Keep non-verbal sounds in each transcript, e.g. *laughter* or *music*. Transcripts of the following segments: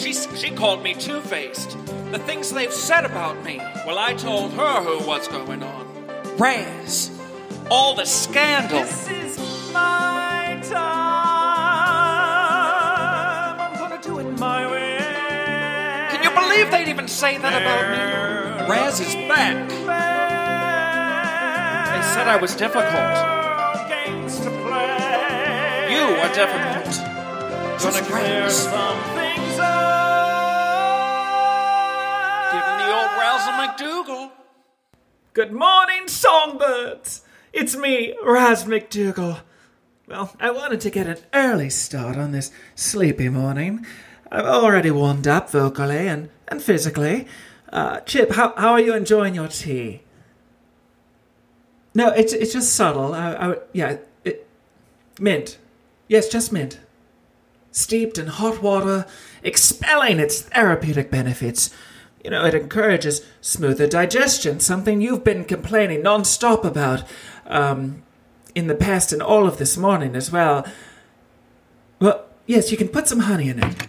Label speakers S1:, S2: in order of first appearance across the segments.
S1: She, she called me two faced. The things they've said about me. Well, I told her who was going on. Raz. All the scandal.
S2: This is my time. I'm gonna do it my way.
S1: Can you believe they'd even say that about me? Raz is back. They said I was difficult.
S2: Games to play.
S1: You are difficult.
S2: Gonna
S1: Just Raz.
S2: some things
S1: Giving the old Razzle McDougal.
S2: Good morning, songbirds. It's me, Raz McDougal. Well, I wanted to get an early start on this sleepy morning. I've already warmed up vocally and, and physically. Uh, Chip, how, how are you enjoying your tea? No, it's it's just subtle. I, I yeah, it, mint. Yes, just mint. Steeped in hot water, expelling its therapeutic benefits. You know, it encourages smoother digestion, something you've been complaining non-stop about um, in the past and all of this morning as well. Well, yes, you can put some honey in it.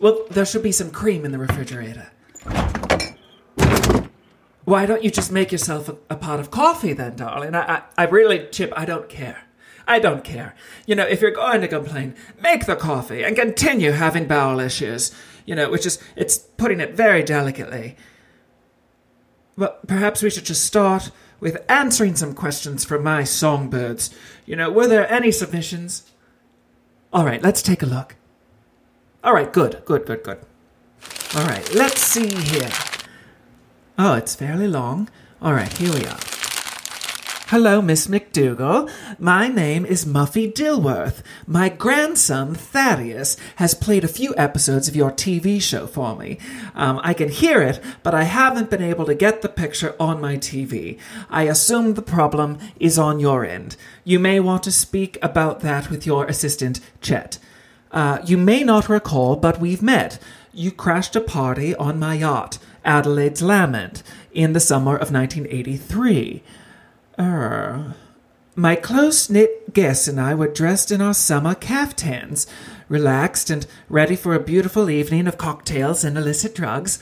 S2: Well, there should be some cream in the refrigerator. Why don't you just make yourself a, a pot of coffee then, darling? I, I, I really, Chip, I don't care. I don't care. You know, if you're going to complain, make the coffee and continue having bowel issues. You know, which is, it's putting it very delicately. Well, perhaps we should just start with answering some questions from my songbirds. You know, were there any submissions? All right, let's take a look. All right, good, good, good, good. All right, let's see here. Oh, it's fairly long. All right, here we are. Hello, Miss McDougal. My name is Muffy Dilworth. My grandson, Thaddeus, has played a few episodes of your TV show for me. Um, I can hear it, but I haven't been able to get the picture on my TV. I assume the problem is on your end. You may want to speak about that with your assistant, Chet. Uh, you may not recall, but we've met. You crashed a party on my yacht, Adelaide's Lament, in the summer of 1983. Er, my close knit guests and I were dressed in our summer caftans, relaxed and ready for a beautiful evening of cocktails and illicit drugs.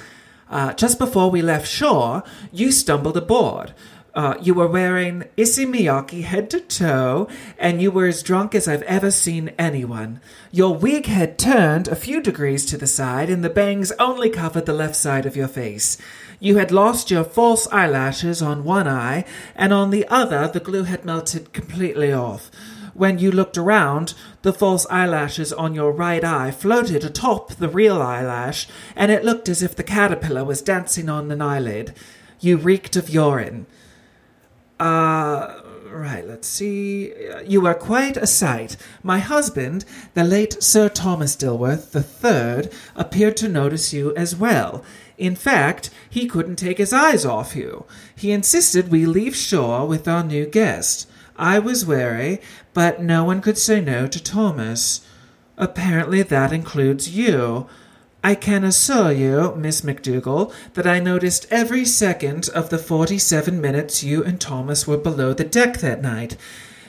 S2: Uh, just before we left shore, you stumbled aboard. Uh, you were wearing Issey Miyake head to toe, and you were as drunk as I've ever seen anyone. Your wig had turned a few degrees to the side, and the bangs only covered the left side of your face. You had lost your false eyelashes on one eye, and on the other the glue had melted completely off. When you looked around, the false eyelashes on your right eye floated atop the real eyelash, and it looked as if the caterpillar was dancing on an eyelid. You reeked of urine. Uh, right, let's see. You were quite a sight. My husband, the late Sir Thomas Dilworth the third, appeared to notice you as well. In fact, he couldn't take his eyes off you. He insisted we leave shore with our new guest. I was wary, but no one could say no to Thomas. Apparently that includes you. I can assure you, Miss McDougal, that I noticed every second of the forty-seven minutes you and Thomas were below the deck that night.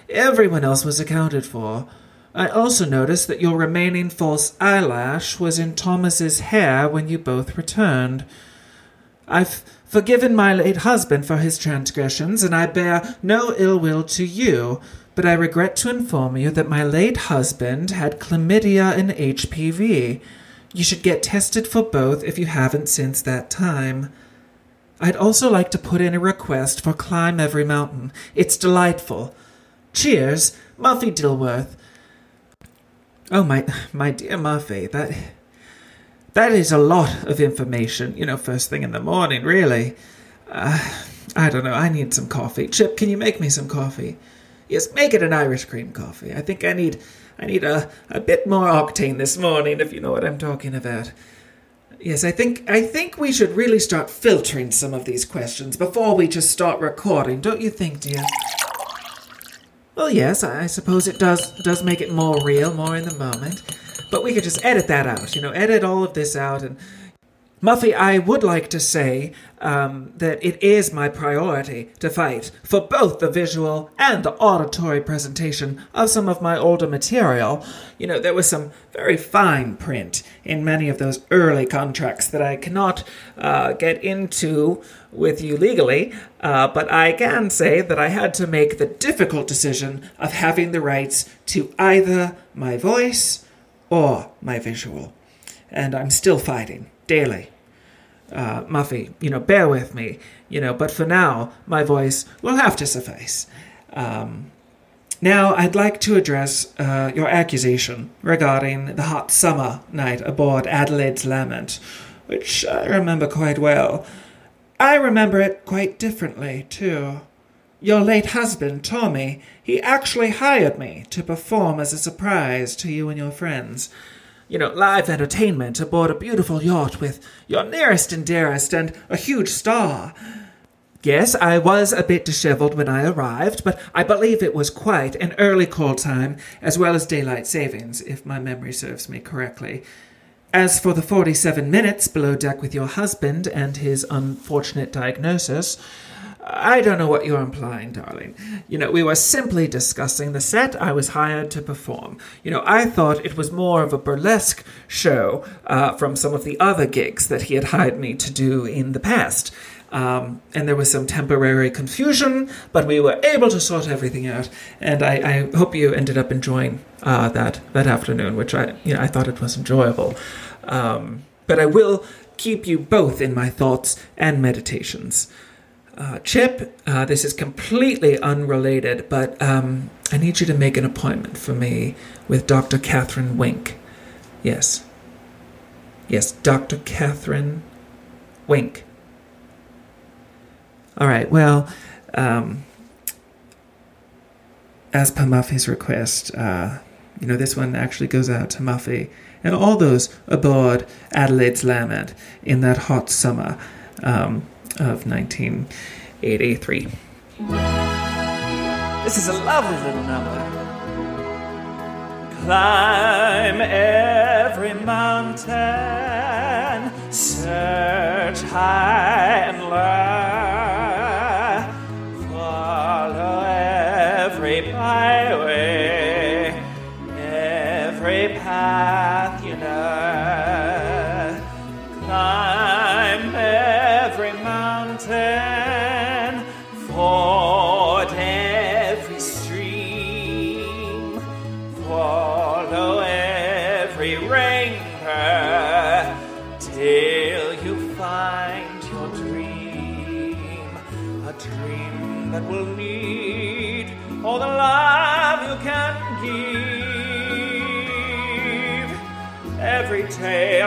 S2: Everyone else was accounted for. I also noticed that your remaining false eyelash was in Thomas's hair when you both returned. I've forgiven my late husband for his transgressions, and I bear no ill will to you, but I regret to inform you that my late husband had chlamydia and HPV. You should get tested for both if you haven't since that time. I'd also like to put in a request for Climb Every Mountain. It's delightful. Cheers, Muffy Dilworth. Oh my my dear Muffy, that that is a lot of information, you know, first thing in the morning, really. Uh, I don't know, I need some coffee. Chip, can you make me some coffee? Yes, make it an Irish cream coffee. I think I need I need a, a bit more octane this morning, if you know what I'm talking about. Yes, I think I think we should really start filtering some of these questions before we just start recording, don't you think, dear? Well, yes, I suppose it does does make it more real, more in the moment. But we could just edit that out, you know, edit all of this out and Muffy, I would like to say um, that it is my priority to fight for both the visual and the auditory presentation of some of my older material. You know, there was some very fine print in many of those early contracts that I cannot uh, get into with you legally, uh, but I can say that I had to make the difficult decision of having the rights to either my voice or my visual. And I'm still fighting daily. Uh, Muffy, you know, bear with me, you know, but for now, my voice will have to suffice. Um, now, I'd like to address uh, your accusation regarding the hot summer night aboard Adelaide's Lament, which I remember quite well. I remember it quite differently, too. Your late husband, Tommy, he actually hired me to perform as a surprise to you and your friends you know, live entertainment aboard a beautiful yacht with your nearest and dearest and a huge star. Yes, I was a bit disheveled when I arrived, but I believe it was quite an early call time, as well as daylight savings, if my memory serves me correctly. As for the 47 minutes below deck with your husband and his unfortunate diagnosis, I don't know what you're implying, darling. You know, we were simply discussing the set I was hired to perform. You know, I thought it was more of a burlesque show uh, from some of the other gigs that he had hired me to do in the past. Um, and there was some temporary confusion, but we were able to sort everything out. And I, I hope you ended up enjoying uh, that that afternoon, which I you know I thought it was enjoyable. Um, but I will keep you both in my thoughts and meditations. Uh, Chip, uh, this is completely unrelated, but um, I need you to make an appointment for me with Dr. Catherine Wink. Yes. Yes, Dr. Catherine Wink. All right, well, um, as per Muffy's request, uh, you know, this one actually goes out to Muffy and all those aboard Adelaide's Lament in that hot summer. Um, of 1983. This is a lovely little number. Climb every mountain, search high and low,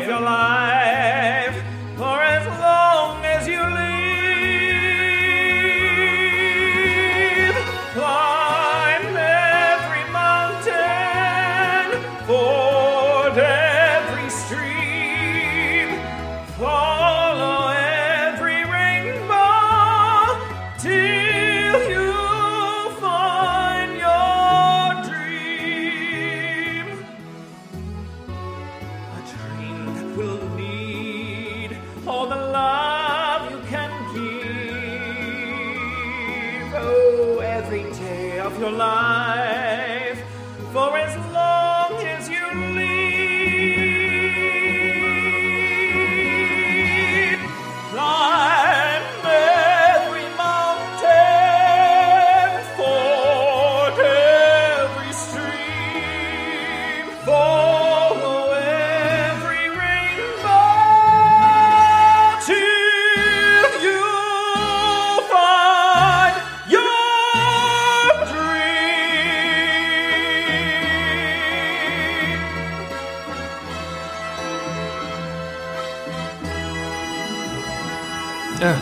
S2: day of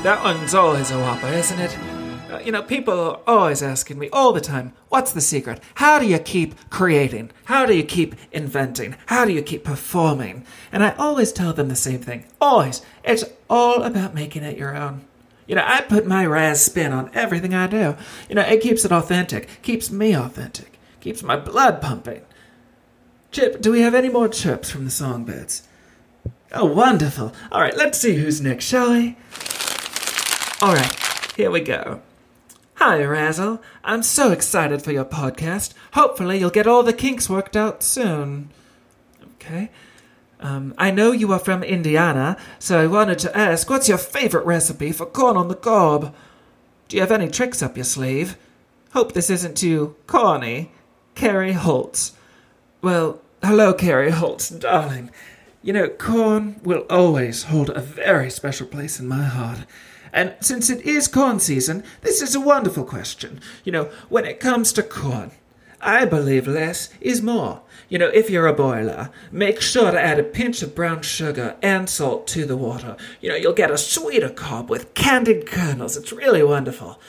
S2: that one's always a whopper, isn't it? Uh, you know, people are always asking me all the time, what's the secret? How do you keep creating? How do you keep inventing? How do you keep performing? And I always tell them the same thing. Always. It's all about making it your own. You know, I put my Raz spin on everything I do. You know, it keeps it authentic, keeps me authentic, keeps my blood pumping. Chip, do we have any more chirps from the songbirds? Oh, wonderful. All right, let's see who's next, shall we? All right, here we go. Hi, Razzle. I'm so excited for your podcast. Hopefully, you'll get all the kinks worked out soon. Okay. Um, I know you are from Indiana, so I wanted to ask what's your favorite recipe for corn on the cob? Do you have any tricks up your sleeve? Hope this isn't too corny. Carrie Holtz. Well, hello, Carrie Holtz, darling. You know, corn will always hold a very special place in my heart. And since it is corn season, this is a wonderful question. You know, when it comes to corn, I believe less is more. You know, if you're a boiler, make sure to add a pinch of brown sugar and salt to the water. You know, you'll get a sweeter cob with candied kernels. It's really wonderful.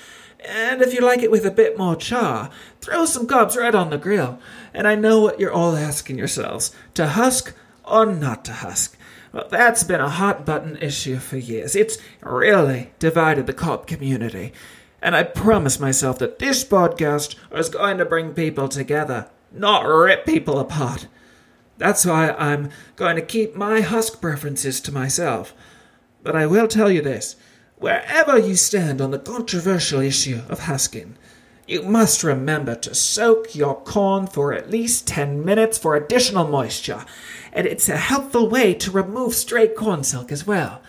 S2: And if you like it with a bit more char, throw some cobs right on the grill. And I know what you're all asking yourselves to husk or not to husk. Well, that's been a hot button issue for years. It's really divided the cop community. And I promise myself that this podcast is going to bring people together, not rip people apart. That's why I'm going to keep my husk preferences to myself. But I will tell you this wherever you stand on the controversial issue of husking, you must remember to soak your corn for at least 10 minutes for additional moisture, and it's a helpful way to remove stray corn silk as well.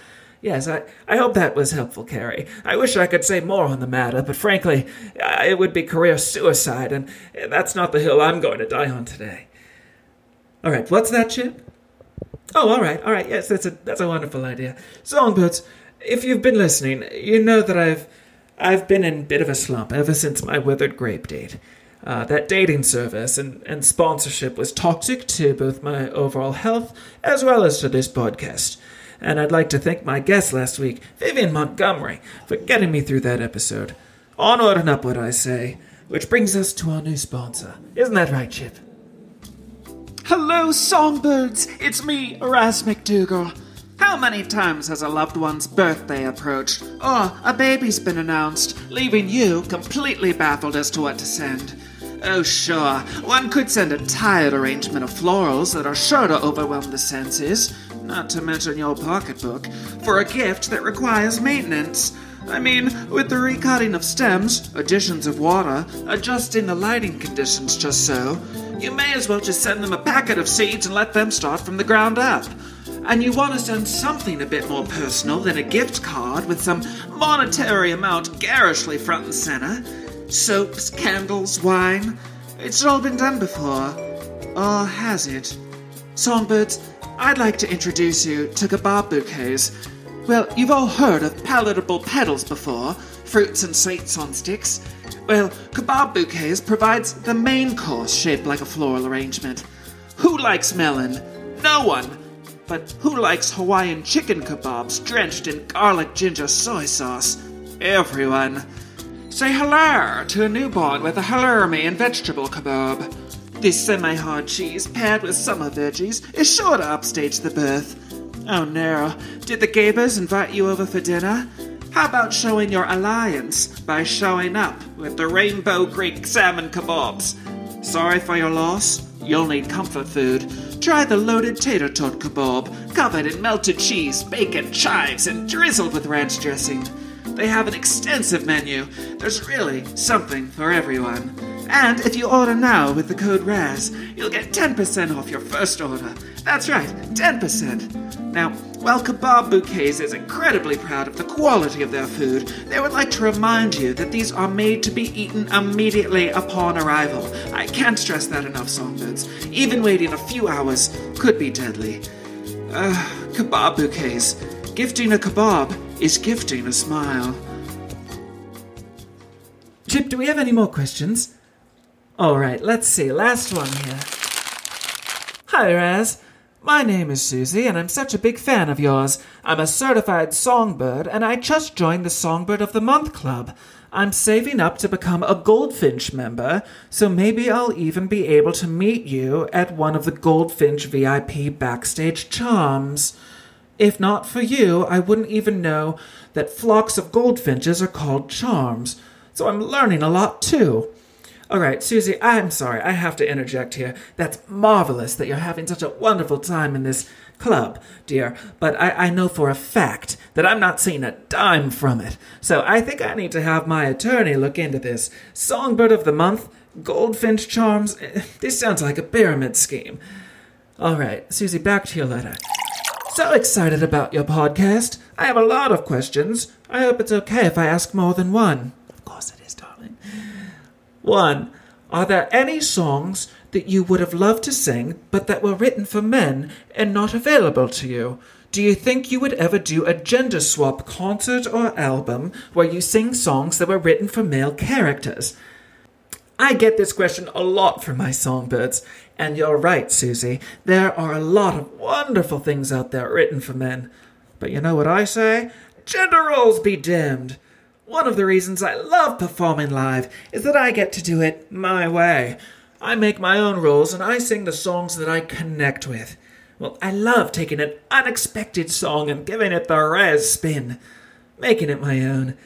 S2: Yes, I, I hope that was helpful, Carrie. I wish I could say more on the matter, but frankly, it would be career suicide, and that's not the hill I'm going to die on today. All right, what's that, Chip? Oh, all right, all right. Yes, that's a that's a wonderful idea. Songbirds, if you've been listening, you know that I've I've been in a bit of a slump ever since my withered grape date. Uh, that dating service and, and sponsorship was toxic to both my overall health as well as to this podcast and I'd like to thank my guest last week, Vivian Montgomery, for getting me through that episode. Onward and upward, I say. Which brings us to our new sponsor. Isn't that right, Chip?
S1: Hello, songbirds! It's me, Raz McDougal. How many times has a loved one's birthday approached, or a baby's been announced, leaving you completely baffled as to what to send? Oh, sure, one could send a tired arrangement of florals that are sure to overwhelm the senses, not to mention your pocketbook, for a gift that requires maintenance. I mean, with the recutting of stems, additions of water, adjusting the lighting conditions just so, you may as well just send them a packet of seeds and let them start from the ground up. And you want to send something a bit more personal than a gift card with some monetary amount garishly front and center. Soaps, candles, wine. It's all been done before. Or has it? Songbirds, I'd like to introduce you to kebab bouquets. Well, you've all heard of palatable petals before, fruits and sweets on sticks. Well, kebab bouquets provides the main course shaped like a floral arrangement. Who likes melon? No one. But who likes Hawaiian chicken kebabs drenched in garlic ginger soy sauce? Everyone. Say hello to a newborn with a halloumi and vegetable kebab. This semi hard cheese, paired with summer veggies, is sure to upstage the birth. Oh no, did the Gabers invite you over for dinner? How about showing your alliance by showing up with the Rainbow Greek salmon kebabs? Sorry for your loss? You'll need comfort food. Try the loaded tater tot kebab, covered in melted cheese, bacon, chives, and drizzled with ranch dressing. They have an extensive menu. There's really something for everyone. And if you order now with the code RAZ, you'll get 10% off your first order. That's right, 10%. Now, while Kebab Bouquets is incredibly proud of the quality of their food, they would like to remind you that these are made to be eaten immediately upon arrival. I can't stress that enough, songbirds. Even waiting a few hours could be deadly. Uh, kebab bouquets. Gifting a kebab is gifting a smile.
S2: Chip, do we have any more questions? All right, let's see. Last one here. Hi, Raz. My name is Susie, and I'm such a big fan of yours. I'm a certified songbird, and I just joined the Songbird of the Month Club. I'm saving up to become a Goldfinch member, so maybe I'll even be able to meet you at one of the Goldfinch VIP backstage charms. If not for you, I wouldn't even know that flocks of goldfinches are called charms, so I'm learning a lot too. All right, Susie, I'm sorry. I have to interject here. That's marvelous that you're having such a wonderful time in this club, dear, but I, I know for a fact that I'm not seeing a dime from it. So I think I need to have my attorney look into this. Songbird of the Month, Goldfinch Charms. *laughs* This sounds like a pyramid scheme. All right, Susie, back to your letter. So excited about your podcast. I have a lot of questions. I hope it's okay if I ask more than one. Of course it is, darling. One, are there any songs that you would have loved to sing but that were written for men and not available to you? Do you think you would ever do a gender swap concert or album where you sing songs that were written for male characters? I get this question a lot from my songbirds, and you're right, Susie. There are a lot of wonderful things out there written for men. But you know what I say? Gender roles be damned. One of the reasons I love performing live is that I get to do it my way. I make my own rules and I sing the songs that I connect with. Well, I love taking an unexpected song and giving it the Raz spin, making it my own.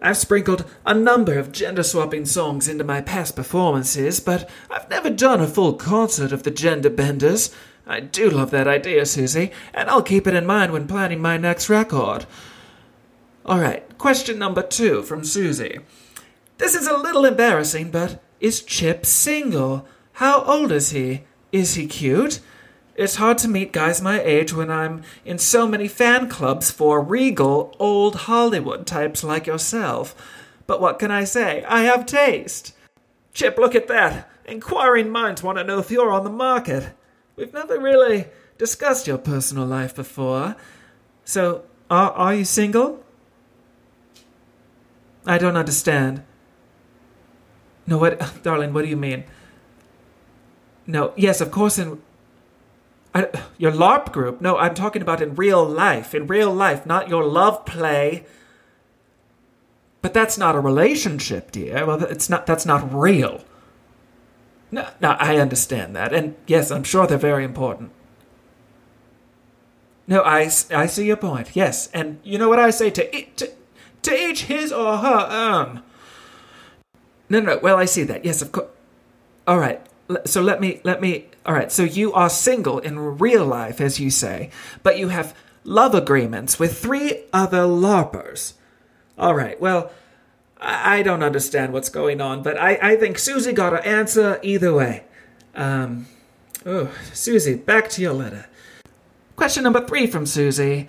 S2: I've sprinkled a number of gender swapping songs into my past performances, but I've never done a full concert of the gender benders. I do love that idea, Susie, and I'll keep it in mind when planning my next record. All right, question number two from Susie. This is a little embarrassing, but is Chip single? How old is he? Is he cute? It's hard to meet guys my age when I'm in so many fan clubs for regal, old Hollywood types like yourself. But what can I say? I have taste. Chip, look at that. Inquiring minds want to know if you're on the market. We've never really discussed your personal life before. So, are, are you single? I don't understand. No, what, *laughs* darling, what do you mean? No, yes, of course, in I, your LARP group. No, I'm talking about in real life. In real life, not your love play. But that's not a relationship, dear. Well, it's not. That's not real. No, no, I understand that, and yes, I'm sure they're very important. No, I, I see your point. Yes, and you know what I say to each, to, to each his or her own. No, no, well, I see that. Yes, of course. All right. So let me let me. All right. So you are single in real life, as you say, but you have love agreements with three other larpers. All right. Well, I, I don't understand what's going on, but I I think Susie got an answer either way. Um. Oh, Susie, back to your letter. Question number three from Susie.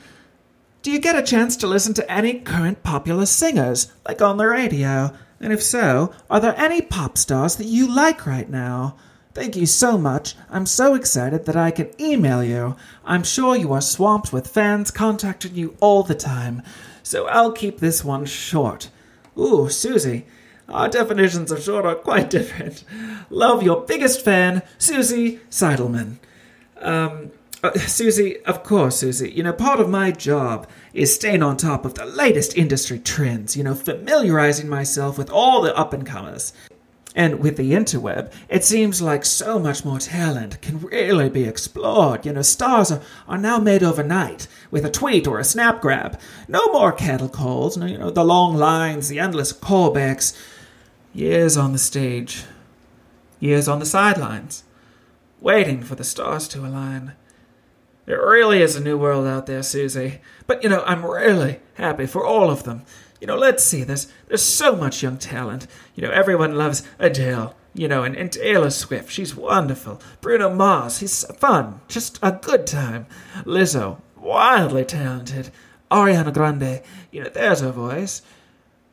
S2: Do you get a chance to listen to any current popular singers, like on the radio? And if so, are there any pop stars that you like right now? Thank you so much. I'm so excited that I can email you. I'm sure you are swamped with fans contacting you all the time. So I'll keep this one short. Ooh, Susie. Our definitions of short are quite *laughs* different. Love your biggest fan, Susie Seidelman. Um, uh, Susie, of course, Susie. You know, part of my job is staying on top of the latest industry trends, you know, familiarizing myself with all the up and comers. And with the interweb, it seems like so much more talent can really be explored. You know, stars are, are now made overnight with a tweet or a snap grab. No more cattle calls, no, you know, the long lines, the endless callbacks. Years on the stage, years on the sidelines, waiting for the stars to align. There really is a new world out there, Susie. But you know, I'm really happy for all of them. You know, let's see, there's there's so much young talent. You know, everyone loves Adele. You know, and, and Taylor Swift, she's wonderful. Bruno Mars, he's fun, just a good time. Lizzo, wildly talented. Ariana Grande, you know, there's her voice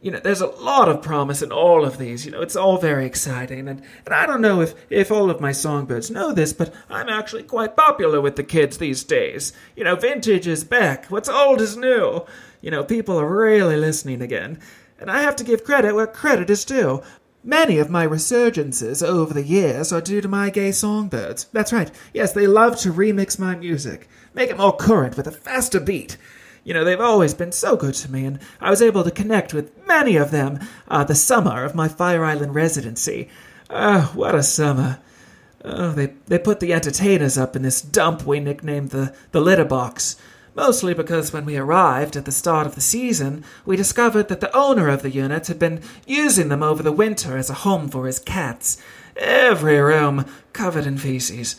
S2: you know, there's a lot of promise in all of these. You know, it's all very exciting. And, and I don't know if, if all of my songbirds know this, but I'm actually quite popular with the kids these days. You know, vintage is back. What's old is new. You know, people are really listening again. And I have to give credit where credit is due. Many of my resurgences over the years are due to my gay songbirds. That's right. Yes, they love to remix my music, make it more current with a faster beat. You know, they've always been so good to me, and I was able to connect with many of them uh, the summer of my Fire Island residency. Oh, what a summer. Oh, they, they put the entertainers up in this dump we nicknamed the, the litter box. Mostly because when we arrived at the start of the season, we discovered that the owner of the unit had been using them over the winter as a home for his cats. Every room covered in feces.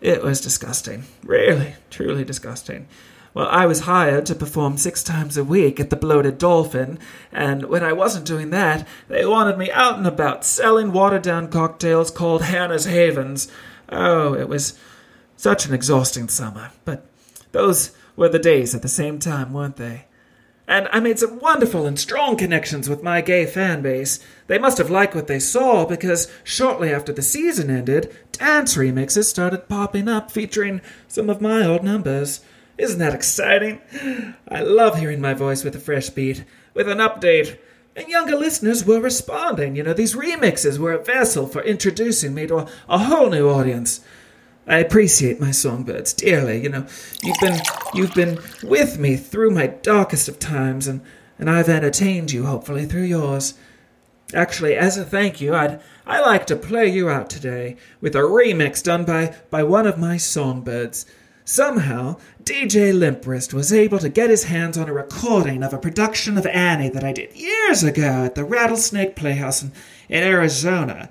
S2: It was disgusting. Really, truly disgusting. Well, I was hired to perform six times a week at the Bloated Dolphin, and when I wasn't doing that, they wanted me out and about selling watered down cocktails called Hannah's Havens. Oh, it was such an exhausting summer, but those were the days at the same time, weren't they? And I made some wonderful and strong connections with my gay fan base. They must have liked what they saw because shortly after the season ended, dance remixes started popping up featuring some of my old numbers. Isn't that exciting? I love hearing my voice with a fresh beat, with an update. And younger listeners were responding. You know, these remixes were a vessel for introducing me to a, a whole new audience. I appreciate my songbirds dearly. You know, you've been you've been with me through my darkest of times, and and I've entertained you hopefully through yours. Actually, as a thank you, I'd I like to play you out today with a remix done by by one of my songbirds. Somehow, DJ Limprist was able to get his hands on a recording of a production of Annie that I did years ago at the Rattlesnake Playhouse in, in Arizona.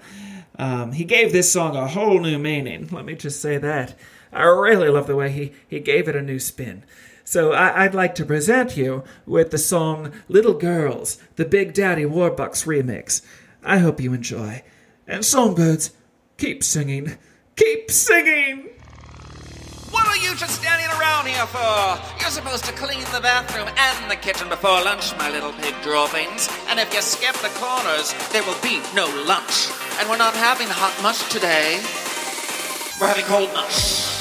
S2: Um, he gave this song a whole new meaning. Let me just say that. I really love the way he, he gave it a new spin. So I, would like to present you with the song Little Girls, the Big Daddy Warbucks remix. I hope you enjoy. And songbirds, keep singing. Keep singing!
S3: What are you just standing around here for? You're supposed to clean the bathroom and the kitchen before lunch, my little pig droppings. And if you skip the corners, there will be no lunch. And we're not having hot mush today. We're having cold mush.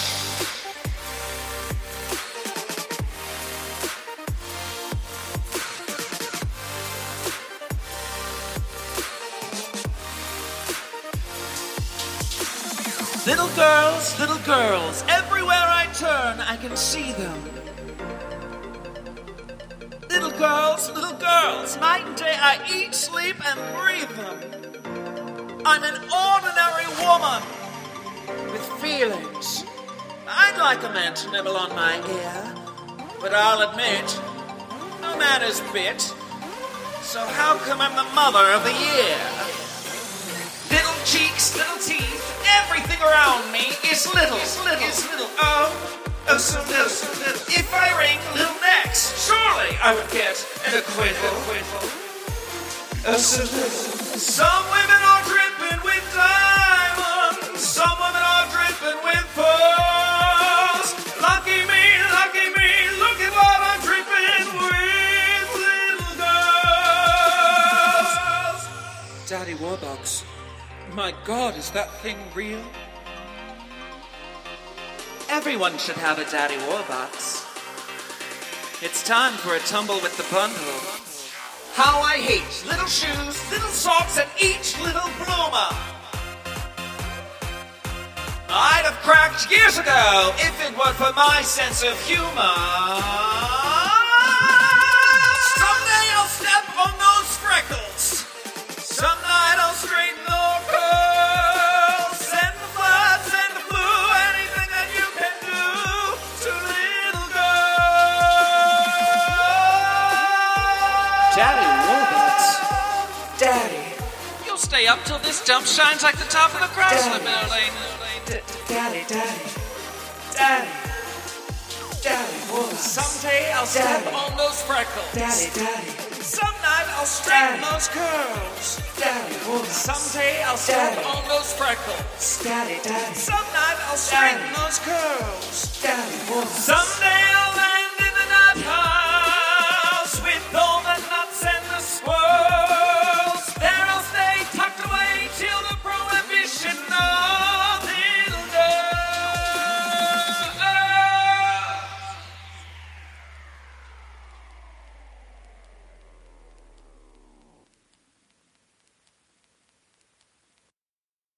S3: Little girls, little girls, everywhere turn, I can see them. Little girls, little girls, night and day I eat, sleep, and breathe them. I'm an ordinary woman with feelings. I'd like a man to nibble on my ear, but I'll admit, no man is bit. So how come I'm the mother of the year? Little cheeks, little teeth everything around me is little, little, is little. Oh, oh, so little, so little. If I ring little necks, surely I would get an acquittal. Oh, so. Some women are dripping with diamonds. Some women are dripping with pearls. Lucky me, lucky me. Look at what I'm dripping with, little girls. Daddy Warbucks. My god, is that thing real? Everyone should have a Daddy Warbucks. It's time for a tumble with the bundle. How I hate little shoes, little socks, and each little bloomer. I'd have cracked years ago if it weren't for my sense of humor. This dump shines like the top of the Chrysler building.
S2: Daddy, daddy, daddy, daddy, what?
S3: Someday I'll step on those freckles.
S2: Daddy, daddy.
S3: Some night I'll straighten those curls.
S2: Daddy, what?
S3: Someday I'll step on those freckles.
S2: Daddy, daddy.
S3: Some night I'll straighten those curls.
S2: Daddy, what?
S3: Someday I'll